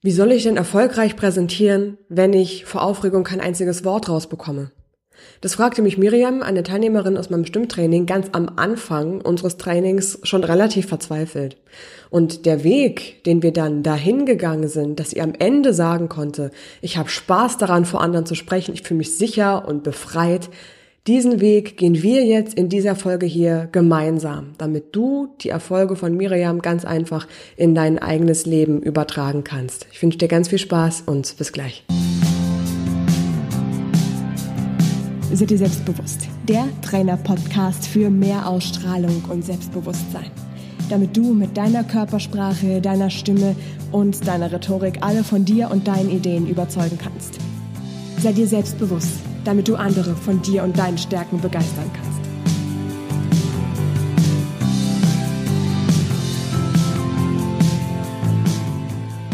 Wie soll ich denn erfolgreich präsentieren, wenn ich vor Aufregung kein einziges Wort rausbekomme? Das fragte mich Miriam, eine Teilnehmerin aus meinem Stimmtraining, ganz am Anfang unseres Trainings schon relativ verzweifelt. Und der Weg, den wir dann dahin gegangen sind, dass sie am Ende sagen konnte, ich habe Spaß daran, vor anderen zu sprechen, ich fühle mich sicher und befreit, diesen Weg gehen wir jetzt in dieser Folge hier gemeinsam, damit du die Erfolge von Miriam ganz einfach in dein eigenes Leben übertragen kannst. Ich wünsche dir ganz viel Spaß und bis gleich. Sei dir selbstbewusst. Der Trainer-Podcast für mehr Ausstrahlung und Selbstbewusstsein. Damit du mit deiner Körpersprache, deiner Stimme und deiner Rhetorik alle von dir und deinen Ideen überzeugen kannst. Sei dir selbstbewusst damit du andere von dir und deinen Stärken begeistern kannst.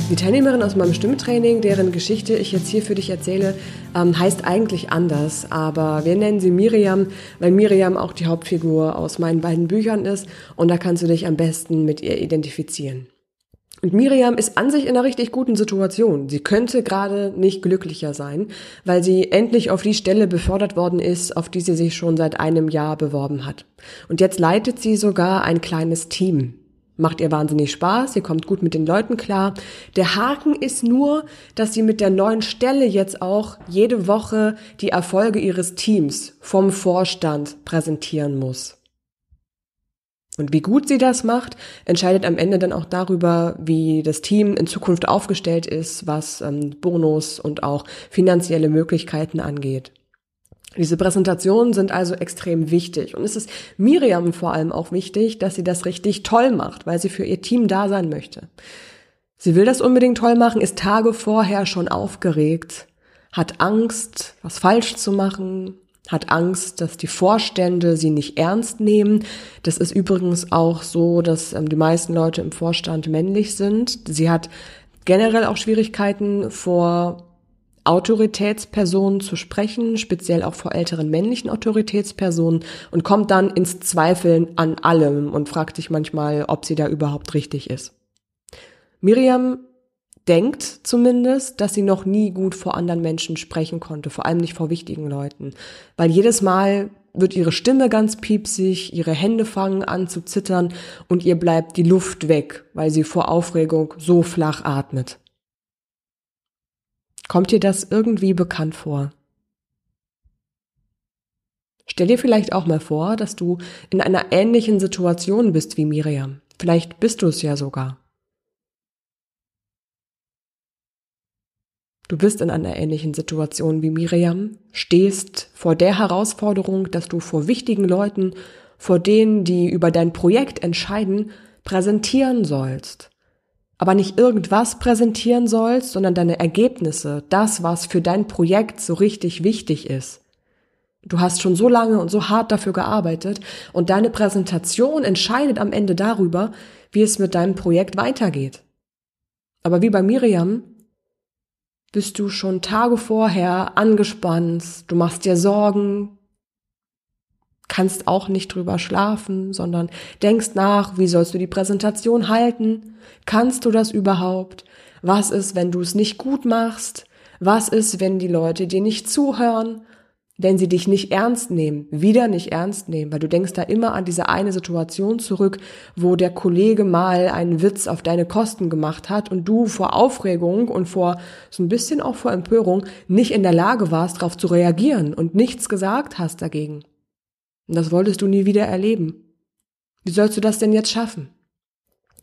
Die Teilnehmerin aus meinem Stimmtraining, deren Geschichte ich jetzt hier für dich erzähle, ähm, heißt eigentlich anders, aber wir nennen sie Miriam, weil Miriam auch die Hauptfigur aus meinen beiden Büchern ist und da kannst du dich am besten mit ihr identifizieren. Und Miriam ist an sich in einer richtig guten Situation. Sie könnte gerade nicht glücklicher sein, weil sie endlich auf die Stelle befördert worden ist, auf die sie sich schon seit einem Jahr beworben hat. Und jetzt leitet sie sogar ein kleines Team. Macht ihr wahnsinnig Spaß, sie kommt gut mit den Leuten klar. Der Haken ist nur, dass sie mit der neuen Stelle jetzt auch jede Woche die Erfolge ihres Teams vom Vorstand präsentieren muss. Und wie gut sie das macht, entscheidet am Ende dann auch darüber, wie das Team in Zukunft aufgestellt ist, was ähm, Bonus und auch finanzielle Möglichkeiten angeht. Diese Präsentationen sind also extrem wichtig. Und es ist Miriam vor allem auch wichtig, dass sie das richtig toll macht, weil sie für ihr Team da sein möchte. Sie will das unbedingt toll machen, ist Tage vorher schon aufgeregt, hat Angst, was falsch zu machen, hat Angst, dass die Vorstände sie nicht ernst nehmen. Das ist übrigens auch so, dass ähm, die meisten Leute im Vorstand männlich sind. Sie hat generell auch Schwierigkeiten vor Autoritätspersonen zu sprechen, speziell auch vor älteren männlichen Autoritätspersonen und kommt dann ins Zweifeln an allem und fragt sich manchmal, ob sie da überhaupt richtig ist. Miriam denkt zumindest, dass sie noch nie gut vor anderen Menschen sprechen konnte, vor allem nicht vor wichtigen Leuten. Weil jedes Mal wird ihre Stimme ganz piepsig, ihre Hände fangen an zu zittern und ihr bleibt die Luft weg, weil sie vor Aufregung so flach atmet. Kommt dir das irgendwie bekannt vor? Stell dir vielleicht auch mal vor, dass du in einer ähnlichen Situation bist wie Miriam. Vielleicht bist du es ja sogar. Du bist in einer ähnlichen Situation wie Miriam, stehst vor der Herausforderung, dass du vor wichtigen Leuten, vor denen, die über dein Projekt entscheiden, präsentieren sollst. Aber nicht irgendwas präsentieren sollst, sondern deine Ergebnisse, das, was für dein Projekt so richtig wichtig ist. Du hast schon so lange und so hart dafür gearbeitet und deine Präsentation entscheidet am Ende darüber, wie es mit deinem Projekt weitergeht. Aber wie bei Miriam bist du schon Tage vorher angespannt, du machst dir Sorgen, kannst auch nicht drüber schlafen, sondern denkst nach, wie sollst du die Präsentation halten? Kannst du das überhaupt? Was ist, wenn du es nicht gut machst? Was ist, wenn die Leute dir nicht zuhören? Wenn sie dich nicht ernst nehmen, wieder nicht ernst nehmen, weil du denkst da immer an diese eine Situation zurück, wo der Kollege mal einen Witz auf deine Kosten gemacht hat und du vor Aufregung und vor so ein bisschen auch vor Empörung nicht in der Lage warst, darauf zu reagieren und nichts gesagt hast dagegen. Und das wolltest du nie wieder erleben. Wie sollst du das denn jetzt schaffen?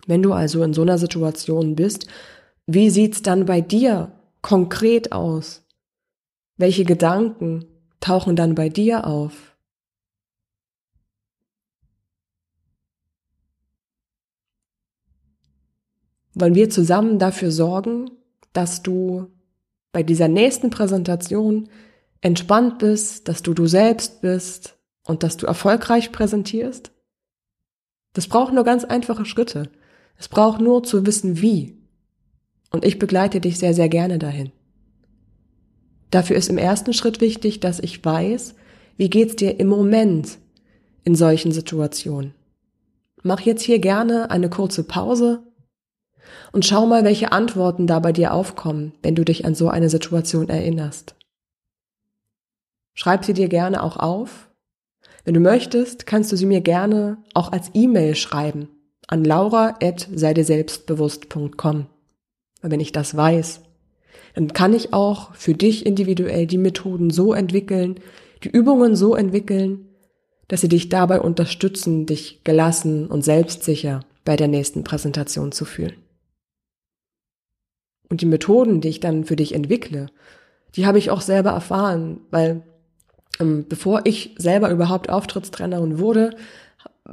Wenn du also in so einer Situation bist, wie sieht's dann bei dir konkret aus? Welche Gedanken, tauchen dann bei dir auf. Wollen wir zusammen dafür sorgen, dass du bei dieser nächsten Präsentation entspannt bist, dass du du selbst bist und dass du erfolgreich präsentierst? Das braucht nur ganz einfache Schritte. Es braucht nur zu wissen, wie. Und ich begleite dich sehr, sehr gerne dahin. Dafür ist im ersten Schritt wichtig, dass ich weiß, wie geht's dir im Moment in solchen Situationen. Mach jetzt hier gerne eine kurze Pause, Und schau mal, welche Antworten da bei dir aufkommen, wenn du dich an so eine Situation erinnerst. Schreib sie dir gerne auch auf. Wenn du möchtest, kannst du sie mir gerne auch als E-Mail schreiben an laura.seideselbstbewusst.com. Und wenn ich das weiß, dann kann ich auch für dich individuell die Methoden so entwickeln, die Übungen so entwickeln, dass sie dich dabei unterstützen, dich gelassen und selbstsicher bei der nächsten Präsentation zu fühlen. Und die Methoden, die ich dann für dich entwickle, die habe ich auch selber erfahren, weil ähm, bevor ich selber überhaupt Auftrittstrainerin wurde,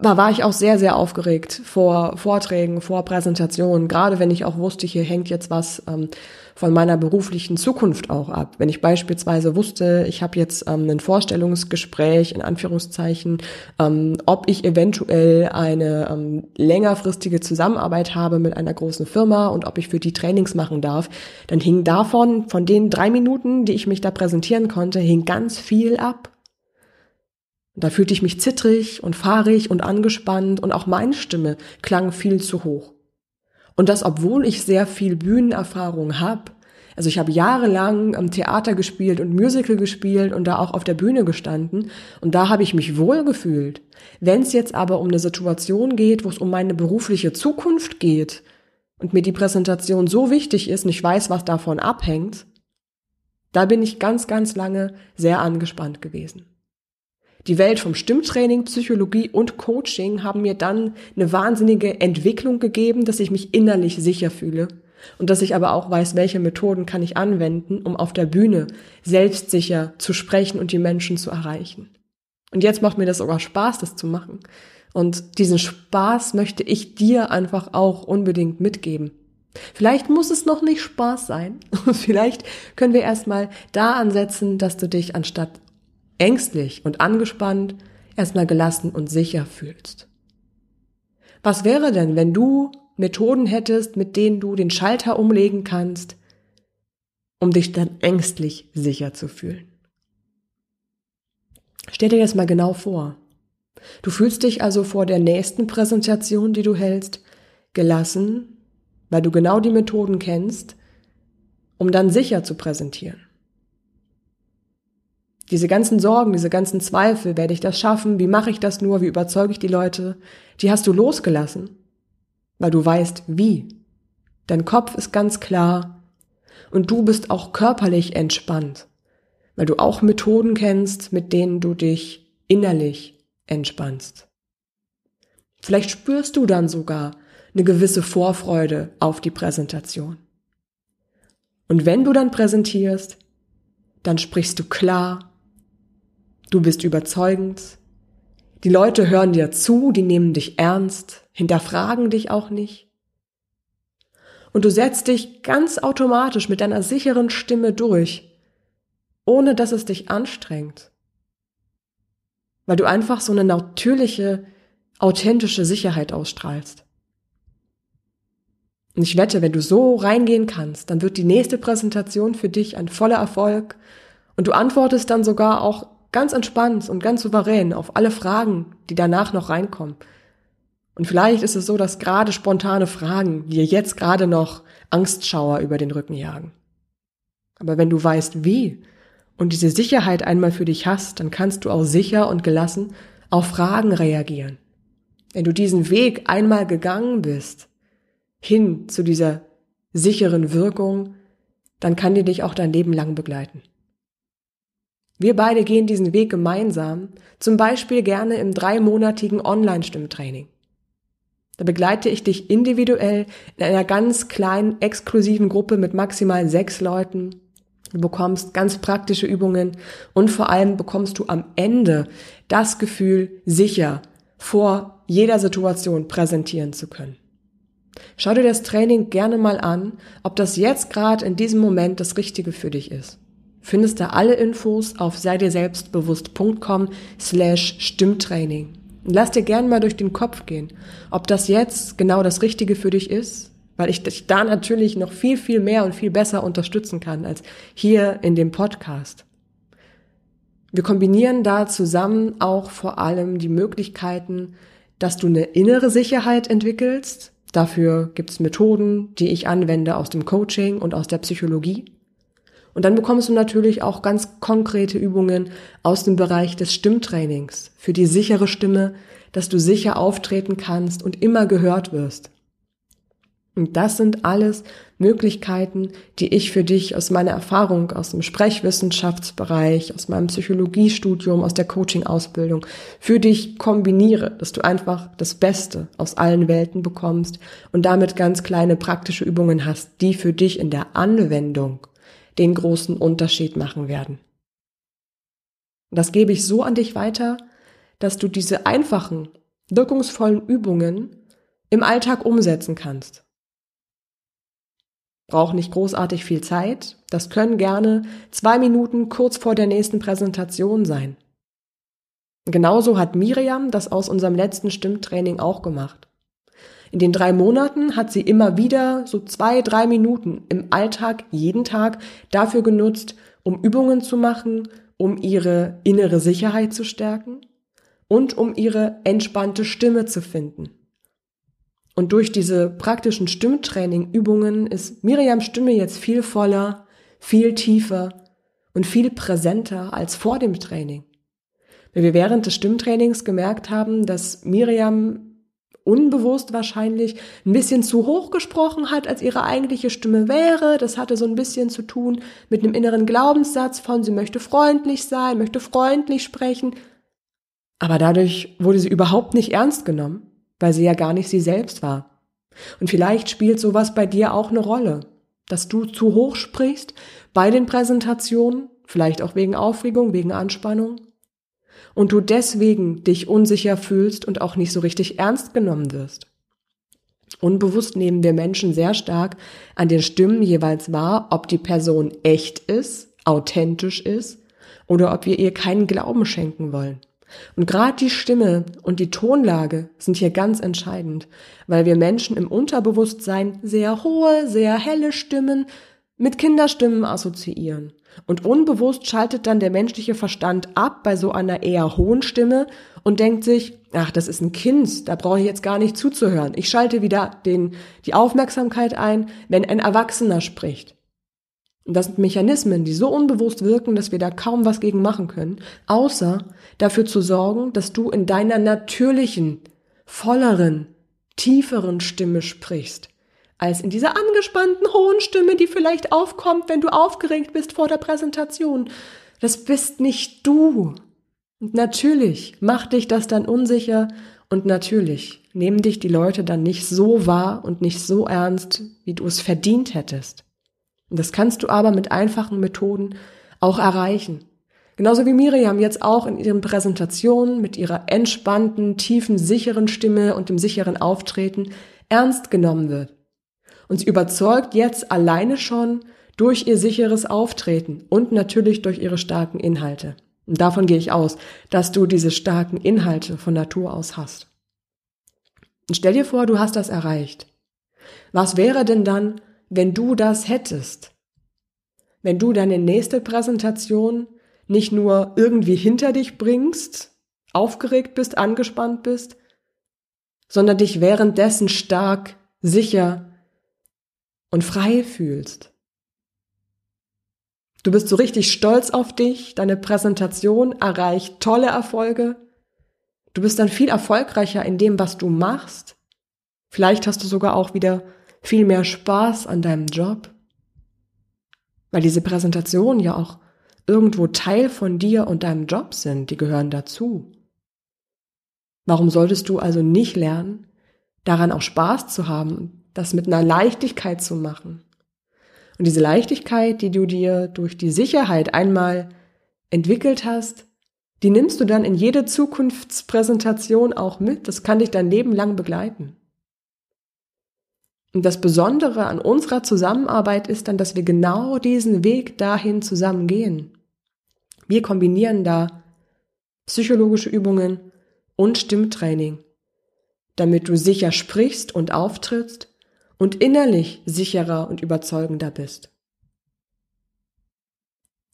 da war ich auch sehr, sehr aufgeregt vor Vorträgen, vor Präsentationen, gerade wenn ich auch wusste, hier hängt jetzt was ähm, von meiner beruflichen Zukunft auch ab. Wenn ich beispielsweise wusste, ich habe jetzt ähm, ein Vorstellungsgespräch, in Anführungszeichen, ähm, ob ich eventuell eine ähm, längerfristige Zusammenarbeit habe mit einer großen Firma und ob ich für die Trainings machen darf, dann hing davon, von den drei Minuten, die ich mich da präsentieren konnte, hing ganz viel ab. Da fühlte ich mich zittrig und fahrig und angespannt und auch meine Stimme klang viel zu hoch. Und das, obwohl ich sehr viel Bühnenerfahrung habe. Also ich habe jahrelang am Theater gespielt und Musical gespielt und da auch auf der Bühne gestanden. Und da habe ich mich wohl gefühlt. Wenn es jetzt aber um eine Situation geht, wo es um meine berufliche Zukunft geht und mir die Präsentation so wichtig ist und ich weiß, was davon abhängt, da bin ich ganz, ganz lange sehr angespannt gewesen. Die Welt vom Stimmtraining, Psychologie und Coaching haben mir dann eine wahnsinnige Entwicklung gegeben, dass ich mich innerlich sicher fühle und dass ich aber auch weiß, welche Methoden kann ich anwenden, um auf der Bühne selbstsicher zu sprechen und die Menschen zu erreichen. Und jetzt macht mir das sogar Spaß, das zu machen. Und diesen Spaß möchte ich dir einfach auch unbedingt mitgeben. Vielleicht muss es noch nicht Spaß sein. Vielleicht können wir erstmal da ansetzen, dass du dich anstatt ängstlich und angespannt erstmal gelassen und sicher fühlst. Was wäre denn, wenn du Methoden hättest, mit denen du den Schalter umlegen kannst, um dich dann ängstlich sicher zu fühlen? Stell dir das mal genau vor. Du fühlst dich also vor der nächsten Präsentation, die du hältst, gelassen, weil du genau die Methoden kennst, um dann sicher zu präsentieren. Diese ganzen Sorgen, diese ganzen Zweifel, werde ich das schaffen? Wie mache ich das nur? Wie überzeuge ich die Leute? Die hast du losgelassen, weil du weißt, wie. Dein Kopf ist ganz klar und du bist auch körperlich entspannt, weil du auch Methoden kennst, mit denen du dich innerlich entspannst. Vielleicht spürst du dann sogar eine gewisse Vorfreude auf die Präsentation. Und wenn du dann präsentierst, dann sprichst du klar Du bist überzeugend. Die Leute hören dir zu, die nehmen dich ernst, hinterfragen dich auch nicht. Und du setzt dich ganz automatisch mit deiner sicheren Stimme durch, ohne dass es dich anstrengt. Weil du einfach so eine natürliche, authentische Sicherheit ausstrahlst. Und ich wette, wenn du so reingehen kannst, dann wird die nächste Präsentation für dich ein voller Erfolg und du antwortest dann sogar auch ganz entspannt und ganz souverän auf alle Fragen, die danach noch reinkommen. Und vielleicht ist es so, dass gerade spontane Fragen dir jetzt gerade noch Angstschauer über den Rücken jagen. Aber wenn du weißt, wie und diese Sicherheit einmal für dich hast, dann kannst du auch sicher und gelassen auf Fragen reagieren. Wenn du diesen Weg einmal gegangen bist, hin zu dieser sicheren Wirkung, dann kann die dich auch dein Leben lang begleiten. Wir beide gehen diesen Weg gemeinsam, zum Beispiel gerne im dreimonatigen Online-Stimmtraining. Da begleite ich dich individuell in einer ganz kleinen, exklusiven Gruppe mit maximal sechs Leuten. Du bekommst ganz praktische Übungen und vor allem bekommst du am Ende das Gefühl, sicher vor jeder Situation präsentieren zu können. Schau dir das Training gerne mal an, ob das jetzt gerade in diesem Moment das Richtige für dich ist findest du alle Infos auf sei slash Stimmtraining. Lass dir gern mal durch den Kopf gehen, ob das jetzt genau das Richtige für dich ist, weil ich dich da natürlich noch viel, viel mehr und viel besser unterstützen kann als hier in dem Podcast. Wir kombinieren da zusammen auch vor allem die Möglichkeiten, dass du eine innere Sicherheit entwickelst, Dafür gibt's Methoden, die ich anwende aus dem Coaching und aus der Psychologie. Und dann bekommst du natürlich auch ganz konkrete Übungen aus dem Bereich des Stimmtrainings für die sichere Stimme, dass du sicher auftreten kannst und immer gehört wirst. Und das sind alles Möglichkeiten, die ich für dich aus meiner Erfahrung, aus dem Sprechwissenschaftsbereich, aus meinem Psychologiestudium, aus der Coaching-Ausbildung für dich kombiniere, dass du einfach das Beste aus allen Welten bekommst und damit ganz kleine praktische Übungen hast, die für dich in der Anwendung den großen Unterschied machen werden. das gebe ich so an dich weiter, dass du diese einfachen, wirkungsvollen Übungen im Alltag umsetzen kannst braucht nicht großartig viel Zeit. Das können gerne zwei Minuten kurz vor der nächsten Präsentation sein. Genauso hat Miriam das aus unserem letzten Stimmtraining auch gemacht. In den drei Monaten hat sie immer wieder so zwei, drei Minuten im Alltag, jeden Tag dafür genutzt, um Übungen zu machen, um ihre innere Sicherheit zu stärken und um ihre entspannte Stimme zu finden. Und durch diese praktischen Stimmtraining-Übungen ist Miriams Stimme jetzt viel voller, viel tiefer und viel präsenter als vor dem Training. Weil wir während des Stimmtrainings gemerkt haben, dass Miriam unbewusst wahrscheinlich ein bisschen zu hoch gesprochen hat, als ihre eigentliche Stimme wäre. Das hatte so ein bisschen zu tun mit einem inneren Glaubenssatz von, sie möchte freundlich sein, möchte freundlich sprechen. Aber dadurch wurde sie überhaupt nicht ernst genommen weil sie ja gar nicht sie selbst war. Und vielleicht spielt sowas bei dir auch eine Rolle, dass du zu hoch sprichst bei den Präsentationen, vielleicht auch wegen Aufregung, wegen Anspannung, und du deswegen dich unsicher fühlst und auch nicht so richtig ernst genommen wirst. Unbewusst nehmen wir Menschen sehr stark an den Stimmen jeweils wahr, ob die Person echt ist, authentisch ist oder ob wir ihr keinen Glauben schenken wollen. Und gerade die Stimme und die Tonlage sind hier ganz entscheidend, weil wir Menschen im Unterbewusstsein sehr hohe, sehr helle Stimmen mit Kinderstimmen assoziieren. Und unbewusst schaltet dann der menschliche Verstand ab bei so einer eher hohen Stimme und denkt sich, ach, das ist ein Kind, da brauche ich jetzt gar nicht zuzuhören. Ich schalte wieder den, die Aufmerksamkeit ein, wenn ein Erwachsener spricht. Und das sind Mechanismen, die so unbewusst wirken, dass wir da kaum was gegen machen können, außer dafür zu sorgen, dass du in deiner natürlichen, volleren, tieferen Stimme sprichst, als in dieser angespannten hohen Stimme, die vielleicht aufkommt, wenn du aufgeregt bist vor der Präsentation. Das bist nicht du. Und natürlich macht dich das dann unsicher und natürlich nehmen dich die Leute dann nicht so wahr und nicht so ernst, wie du es verdient hättest. Und das kannst du aber mit einfachen Methoden auch erreichen. Genauso wie Miriam jetzt auch in ihren Präsentationen mit ihrer entspannten, tiefen, sicheren Stimme und dem sicheren Auftreten ernst genommen wird. Und sie überzeugt jetzt alleine schon durch ihr sicheres Auftreten und natürlich durch ihre starken Inhalte. Und davon gehe ich aus, dass du diese starken Inhalte von Natur aus hast. Und stell dir vor, du hast das erreicht. Was wäre denn dann, wenn du das hättest. Wenn du deine nächste Präsentation nicht nur irgendwie hinter dich bringst, aufgeregt bist, angespannt bist, sondern dich währenddessen stark, sicher und frei fühlst. Du bist so richtig stolz auf dich, deine Präsentation erreicht tolle Erfolge. Du bist dann viel erfolgreicher in dem, was du machst. Vielleicht hast du sogar auch wieder viel mehr Spaß an deinem Job? Weil diese Präsentationen ja auch irgendwo Teil von dir und deinem Job sind, die gehören dazu. Warum solltest du also nicht lernen, daran auch Spaß zu haben, das mit einer Leichtigkeit zu machen? Und diese Leichtigkeit, die du dir durch die Sicherheit einmal entwickelt hast, die nimmst du dann in jede Zukunftspräsentation auch mit. Das kann dich dein Leben lang begleiten. Und das Besondere an unserer Zusammenarbeit ist dann, dass wir genau diesen Weg dahin zusammen gehen. Wir kombinieren da psychologische Übungen und Stimmtraining, damit du sicher sprichst und auftrittst und innerlich sicherer und überzeugender bist.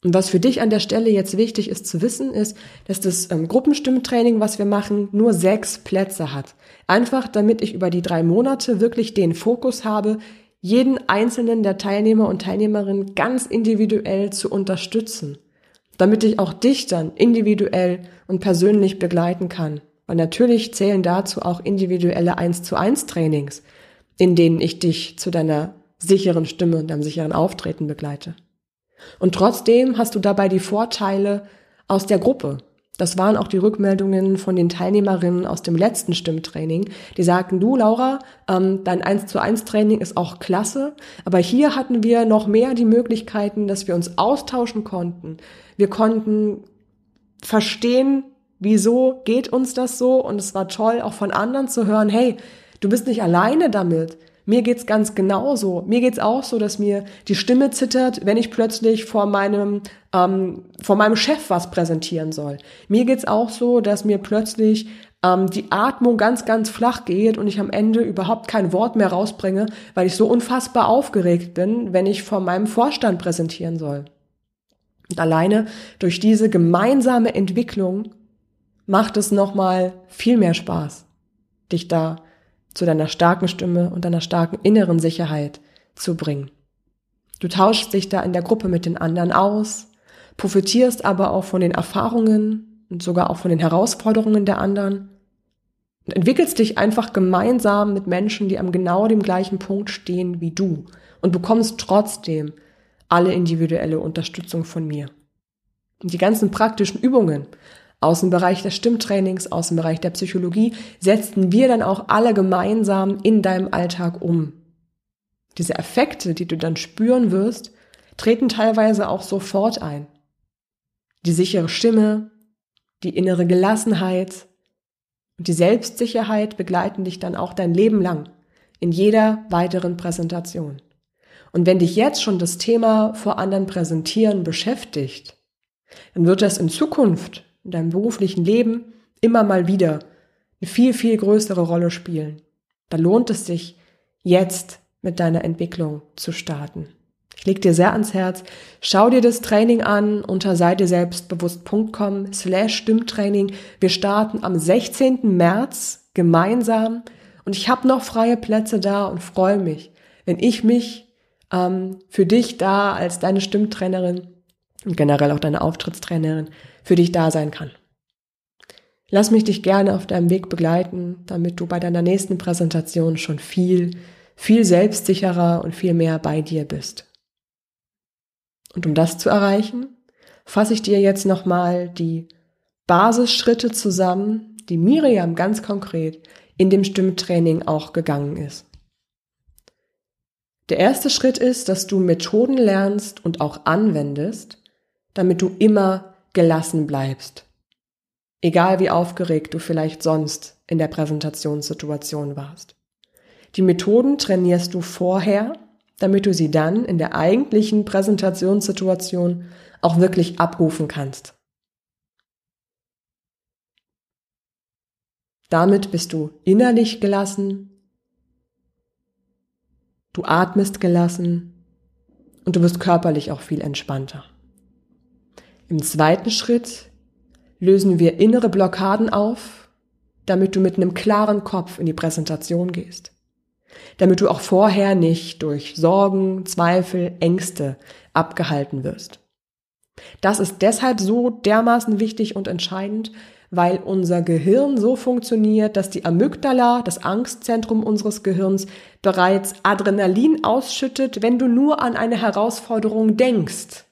Und was für dich an der Stelle jetzt wichtig ist zu wissen, ist, dass das ähm, Gruppenstimmtraining, was wir machen, nur sechs Plätze hat. Einfach damit ich über die drei Monate wirklich den Fokus habe, jeden einzelnen der Teilnehmer und Teilnehmerinnen ganz individuell zu unterstützen. Damit ich auch dich dann individuell und persönlich begleiten kann. Und natürlich zählen dazu auch individuelle 1 zu 1 Trainings, in denen ich dich zu deiner sicheren Stimme und deinem sicheren Auftreten begleite. Und trotzdem hast du dabei die Vorteile aus der Gruppe. Das waren auch die Rückmeldungen von den Teilnehmerinnen aus dem letzten Stimmtraining. Die sagten, du Laura, ähm, dein 1 zu 1 Training ist auch klasse, aber hier hatten wir noch mehr die Möglichkeiten, dass wir uns austauschen konnten. Wir konnten verstehen, wieso geht uns das so und es war toll, auch von anderen zu hören, hey, du bist nicht alleine damit. Mir geht's ganz genauso. Mir geht's auch so, dass mir die Stimme zittert, wenn ich plötzlich vor meinem ähm, vor meinem Chef was präsentieren soll. Mir geht's auch so, dass mir plötzlich ähm, die Atmung ganz ganz flach geht und ich am Ende überhaupt kein Wort mehr rausbringe, weil ich so unfassbar aufgeregt bin, wenn ich vor meinem Vorstand präsentieren soll. Und alleine durch diese gemeinsame Entwicklung macht es nochmal viel mehr Spaß, dich da zu deiner starken Stimme und deiner starken inneren Sicherheit zu bringen. Du tauschst dich da in der Gruppe mit den anderen aus, profitierst aber auch von den Erfahrungen und sogar auch von den Herausforderungen der anderen und entwickelst dich einfach gemeinsam mit Menschen, die am genau dem gleichen Punkt stehen wie du und bekommst trotzdem alle individuelle Unterstützung von mir. Und die ganzen praktischen Übungen aus dem Bereich des Stimmtrainings, aus dem Bereich der Psychologie, setzen wir dann auch alle gemeinsam in deinem Alltag um. Diese Effekte, die du dann spüren wirst, treten teilweise auch sofort ein. Die sichere Stimme, die innere Gelassenheit und die Selbstsicherheit begleiten dich dann auch dein Leben lang in jeder weiteren Präsentation. Und wenn dich jetzt schon das Thema vor anderen präsentieren beschäftigt, dann wird das in Zukunft in deinem beruflichen Leben immer mal wieder eine viel, viel größere Rolle spielen. Da lohnt es sich, jetzt mit deiner Entwicklung zu starten. Ich leg dir sehr ans Herz, schau dir das Training an unter seitdirselbstbewusst.com slash Stimmtraining. Wir starten am 16. März gemeinsam und ich habe noch freie Plätze da und freue mich, wenn ich mich ähm, für dich da als deine Stimmtrainerin und generell auch deine Auftrittstrainerin für dich da sein kann. Lass mich dich gerne auf deinem Weg begleiten, damit du bei deiner nächsten Präsentation schon viel, viel selbstsicherer und viel mehr bei dir bist. Und um das zu erreichen, fasse ich dir jetzt nochmal die Basisschritte zusammen, die Miriam ganz konkret in dem Stimmtraining auch gegangen ist. Der erste Schritt ist, dass du Methoden lernst und auch anwendest, damit du immer gelassen bleibst. Egal wie aufgeregt du vielleicht sonst in der Präsentationssituation warst. Die Methoden trainierst du vorher, damit du sie dann in der eigentlichen Präsentationssituation auch wirklich abrufen kannst. Damit bist du innerlich gelassen, du atmest gelassen und du bist körperlich auch viel entspannter. Im zweiten Schritt lösen wir innere Blockaden auf, damit du mit einem klaren Kopf in die Präsentation gehst. Damit du auch vorher nicht durch Sorgen, Zweifel, Ängste abgehalten wirst. Das ist deshalb so dermaßen wichtig und entscheidend, weil unser Gehirn so funktioniert, dass die Amygdala, das Angstzentrum unseres Gehirns, bereits Adrenalin ausschüttet, wenn du nur an eine Herausforderung denkst.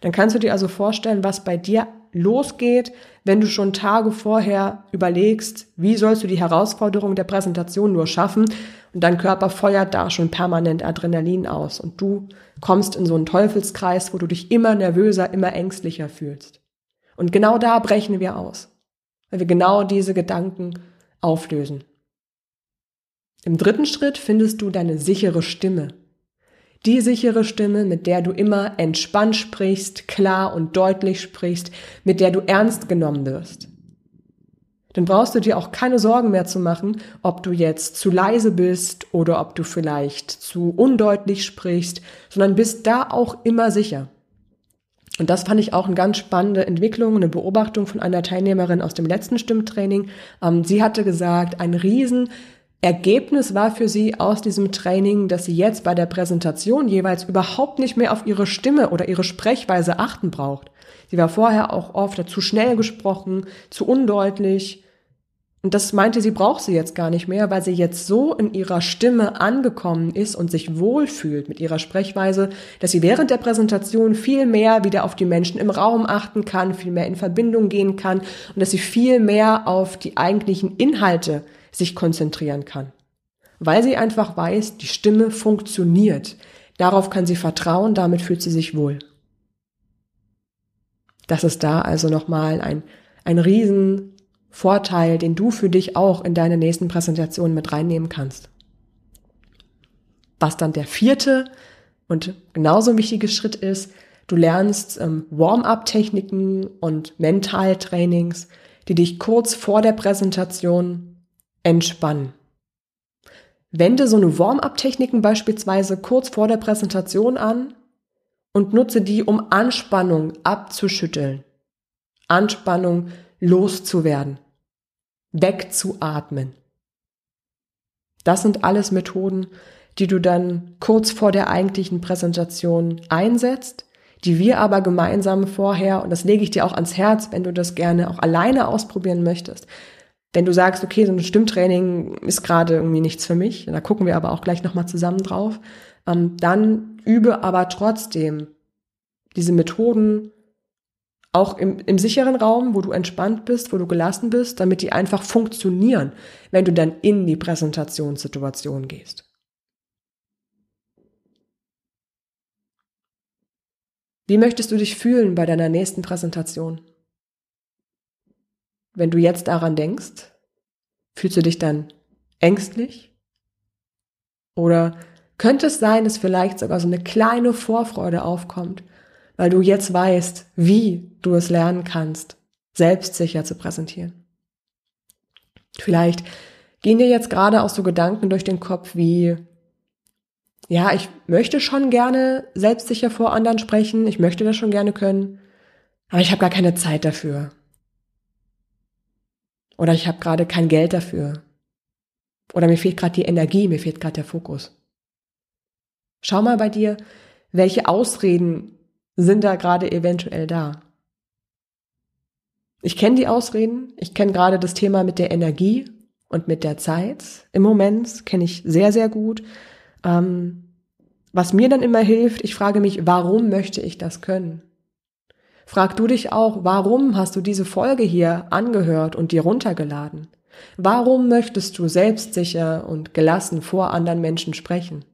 Dann kannst du dir also vorstellen, was bei dir losgeht, wenn du schon Tage vorher überlegst, wie sollst du die Herausforderung der Präsentation nur schaffen und dein Körper feuert da schon permanent Adrenalin aus und du kommst in so einen Teufelskreis, wo du dich immer nervöser, immer ängstlicher fühlst. Und genau da brechen wir aus, weil wir genau diese Gedanken auflösen. Im dritten Schritt findest du deine sichere Stimme. Die sichere Stimme, mit der du immer entspannt sprichst, klar und deutlich sprichst, mit der du ernst genommen wirst. Dann brauchst du dir auch keine Sorgen mehr zu machen, ob du jetzt zu leise bist oder ob du vielleicht zu undeutlich sprichst, sondern bist da auch immer sicher. Und das fand ich auch eine ganz spannende Entwicklung, eine Beobachtung von einer Teilnehmerin aus dem letzten Stimmtraining. Ähm, sie hatte gesagt, ein Riesenergebnis war für sie aus diesem Training, dass sie jetzt bei der Präsentation jeweils überhaupt nicht mehr auf ihre Stimme oder ihre Sprechweise achten braucht. Sie war vorher auch oft zu schnell gesprochen, zu undeutlich, und das meinte sie, braucht sie jetzt gar nicht mehr, weil sie jetzt so in ihrer Stimme angekommen ist und sich wohlfühlt mit ihrer Sprechweise, dass sie während der Präsentation viel mehr wieder auf die Menschen im Raum achten kann, viel mehr in Verbindung gehen kann und dass sie viel mehr auf die eigentlichen Inhalte sich konzentrieren kann. Weil sie einfach weiß, die Stimme funktioniert. Darauf kann sie vertrauen, damit fühlt sie sich wohl. Das ist da also nochmal ein, ein riesen Vorteil, den du für dich auch in deine nächsten Präsentationen mit reinnehmen kannst. Was dann der vierte und genauso wichtige Schritt ist, du lernst ähm, Warm-up-Techniken und Mentaltrainings, die dich kurz vor der Präsentation entspannen. Wende so eine Warm-up-Techniken beispielsweise kurz vor der Präsentation an und nutze die, um Anspannung abzuschütteln. Anspannung loszuwerden, wegzuatmen. Das sind alles Methoden, die du dann kurz vor der eigentlichen Präsentation einsetzt, die wir aber gemeinsam vorher, und das lege ich dir auch ans Herz, wenn du das gerne auch alleine ausprobieren möchtest. Wenn du sagst, okay, so ein Stimmtraining ist gerade irgendwie nichts für mich, da gucken wir aber auch gleich nochmal zusammen drauf, ähm, dann übe aber trotzdem diese Methoden auch im, im sicheren Raum, wo du entspannt bist, wo du gelassen bist, damit die einfach funktionieren, wenn du dann in die Präsentationssituation gehst. Wie möchtest du dich fühlen bei deiner nächsten Präsentation? Wenn du jetzt daran denkst, fühlst du dich dann ängstlich? Oder könnte es sein, dass vielleicht sogar so eine kleine Vorfreude aufkommt, weil du jetzt weißt, wie du es lernen kannst, selbstsicher zu präsentieren. Vielleicht gehen dir jetzt gerade auch so Gedanken durch den Kopf wie, ja, ich möchte schon gerne selbstsicher vor anderen sprechen, ich möchte das schon gerne können, aber ich habe gar keine Zeit dafür. Oder ich habe gerade kein Geld dafür. Oder mir fehlt gerade die Energie, mir fehlt gerade der Fokus. Schau mal bei dir, welche Ausreden sind da gerade eventuell da? Ich kenne die Ausreden. Ich kenne gerade das Thema mit der Energie und mit der Zeit. Im Moment kenne ich sehr, sehr gut. Ähm, was mir dann immer hilft, ich frage mich, warum möchte ich das können? Frag du dich auch, warum hast du diese Folge hier angehört und dir runtergeladen? Warum möchtest du selbstsicher und gelassen vor anderen Menschen sprechen?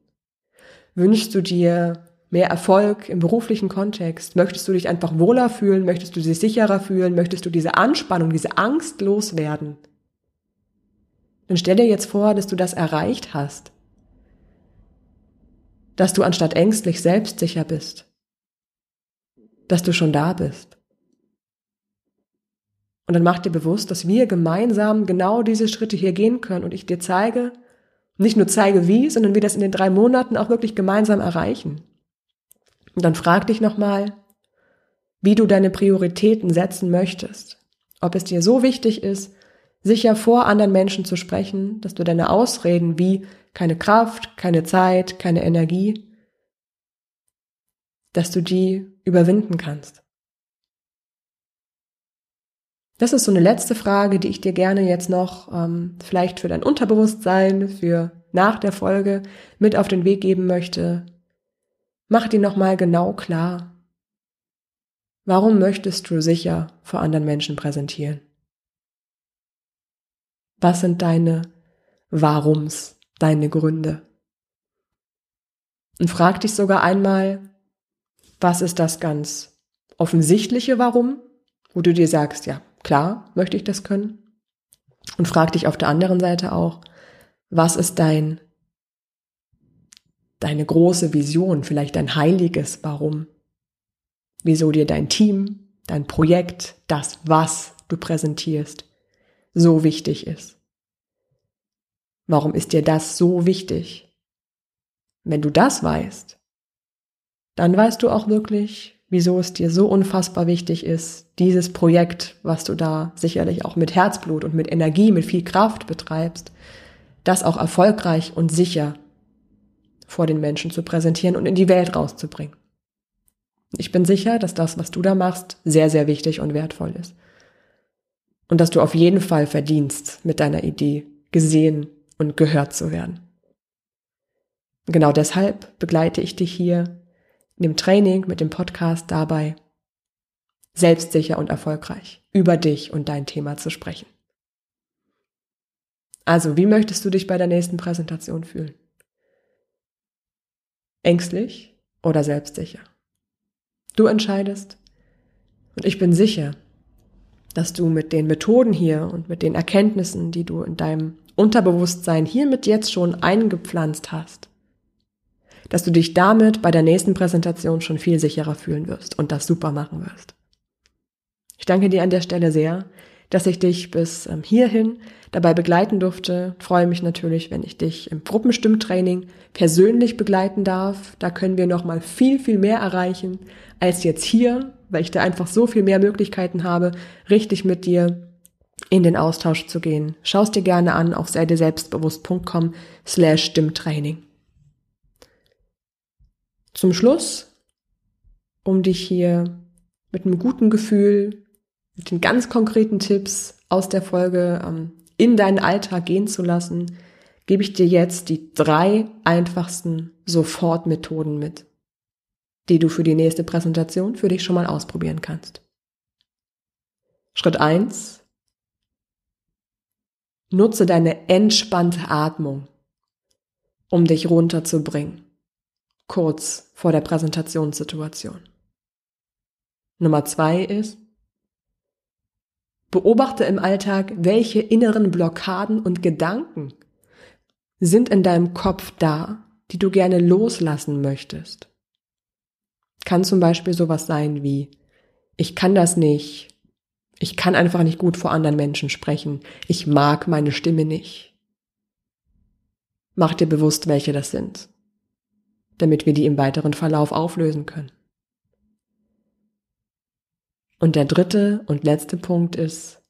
Wünschst du dir mehr Erfolg im beruflichen Kontext? Möchtest du dich einfach wohler fühlen? Möchtest du dich sicherer fühlen? Möchtest du diese Anspannung, diese Angst loswerden? Dann stell dir jetzt vor, dass du das erreicht hast. Dass du anstatt ängstlich selbstsicher bist. Dass du schon da bist. Und dann mach dir bewusst, dass wir gemeinsam genau diese Schritte hier gehen können und ich dir zeige, nicht nur zeige wie, sondern wir das in den drei Monaten auch wirklich gemeinsam erreichen. Und dann frag dich nochmal, wie du deine Prioritäten setzen möchtest. Ob es dir so wichtig ist, sicher vor anderen Menschen zu sprechen, dass du deine Ausreden wie keine Kraft, keine Zeit, keine Energie, dass du die überwinden kannst. Das ist so eine letzte Frage, die ich dir gerne jetzt noch ähm, vielleicht für dein Unterbewusstsein, für nach der Folge mit auf den Weg geben möchte, Mach dir nochmal genau klar, warum möchtest du sicher vor anderen Menschen präsentieren? Was sind deine Warums, deine Gründe? Und frag dich sogar einmal, was ist das ganz offensichtliche Warum, wo du dir sagst, ja, klar, möchte ich das können? Und frag dich auf der anderen Seite auch, was ist dein deine große Vision, vielleicht dein heiliges Warum. Wieso dir dein Team, dein Projekt, das, was du präsentierst, so wichtig ist. Warum ist dir das so wichtig? Wenn du das weißt, dann weißt du auch wirklich, wieso es dir so unfassbar wichtig ist, dieses Projekt, was du da sicherlich auch mit Herzblut und mit Energie, mit viel Kraft betreibst, das auch erfolgreich und sicher vor den Menschen zu präsentieren und in die Welt rauszubringen. Ich bin sicher, dass das, was du da machst, sehr, sehr wichtig und wertvoll ist. Und dass du auf jeden Fall verdienst, mit deiner Idee gesehen und gehört zu werden. Genau deshalb begleite ich dich hier dem Training mit dem Podcast dabei, selbstsicher und erfolgreich über dich und dein Thema zu sprechen. Also, wie möchtest du dich bei der nächsten Präsentation fühlen? Ängstlich oder selbstsicher? Du entscheidest. Und ich bin sicher, dass du mit den Methoden hier und mit den Erkenntnissen, die du in deinem Unterbewusstsein hiermit jetzt schon eingepflanzt hast, dass du dich damit bei der nächsten Präsentation schon viel sicherer fühlen wirst und das super machen wirst. Ich danke dir an der Stelle sehr, dass ich dich bis ähm, hierhin dabei begleiten durfte. Freue mich natürlich, wenn ich dich im Gruppenstimmtraining persönlich begleiten darf. Da können wir noch mal viel viel mehr erreichen als jetzt hier, weil ich da einfach so viel mehr Möglichkeiten habe, richtig mit dir in den Austausch zu gehen. Schau es dir gerne an auf seideselbstbewusst.com slash Stimmtraining. Zum Schluss, um dich hier mit einem guten Gefühl, mit den ganz konkreten Tipps aus der Folge ähm, in deinen Alltag gehen zu lassen, gebe ich dir jetzt die drei einfachsten Sofortmethoden mit, die du für die nächste Präsentation für dich schon mal ausprobieren kannst. Schritt eins: Nutze deine entspannte Atmung, um dich runterzubringen kurz vor der Präsentationssituation. Nummer zwei ist, beobachte im Alltag, welche inneren Blockaden und Gedanken sind in deinem Kopf da, die du gerne loslassen möchtest. Kann zum Beispiel sowas sein wie, ich kann das nicht, ich kann einfach nicht gut vor anderen Menschen sprechen, ich mag meine Stimme nicht. Mach dir bewusst, welche das sind damit wir die im weiteren Verlauf auflösen können. Und der dritte und letzte Punkt ist,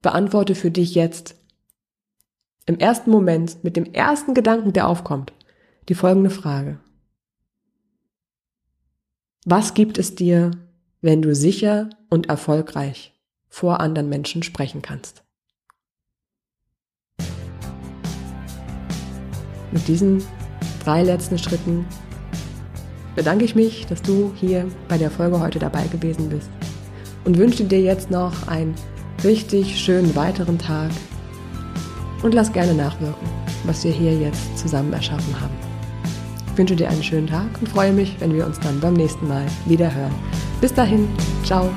beantworte für dich jetzt im ersten Moment mit dem ersten Gedanken, der aufkommt, die folgende Frage. Was gibt es dir, wenn du sicher und erfolgreich vor anderen Menschen sprechen kannst? Mit diesen drei letzten Schritten bedanke ich mich, dass du hier bei der Folge heute dabei gewesen bist und wünsche dir jetzt noch einen richtig schönen weiteren Tag und lass gerne nachwirken, was wir hier jetzt zusammen erschaffen haben. Ich wünsche dir einen schönen Tag und freue mich, wenn wir uns dann beim nächsten Mal wieder hören. Bis dahin, ciao.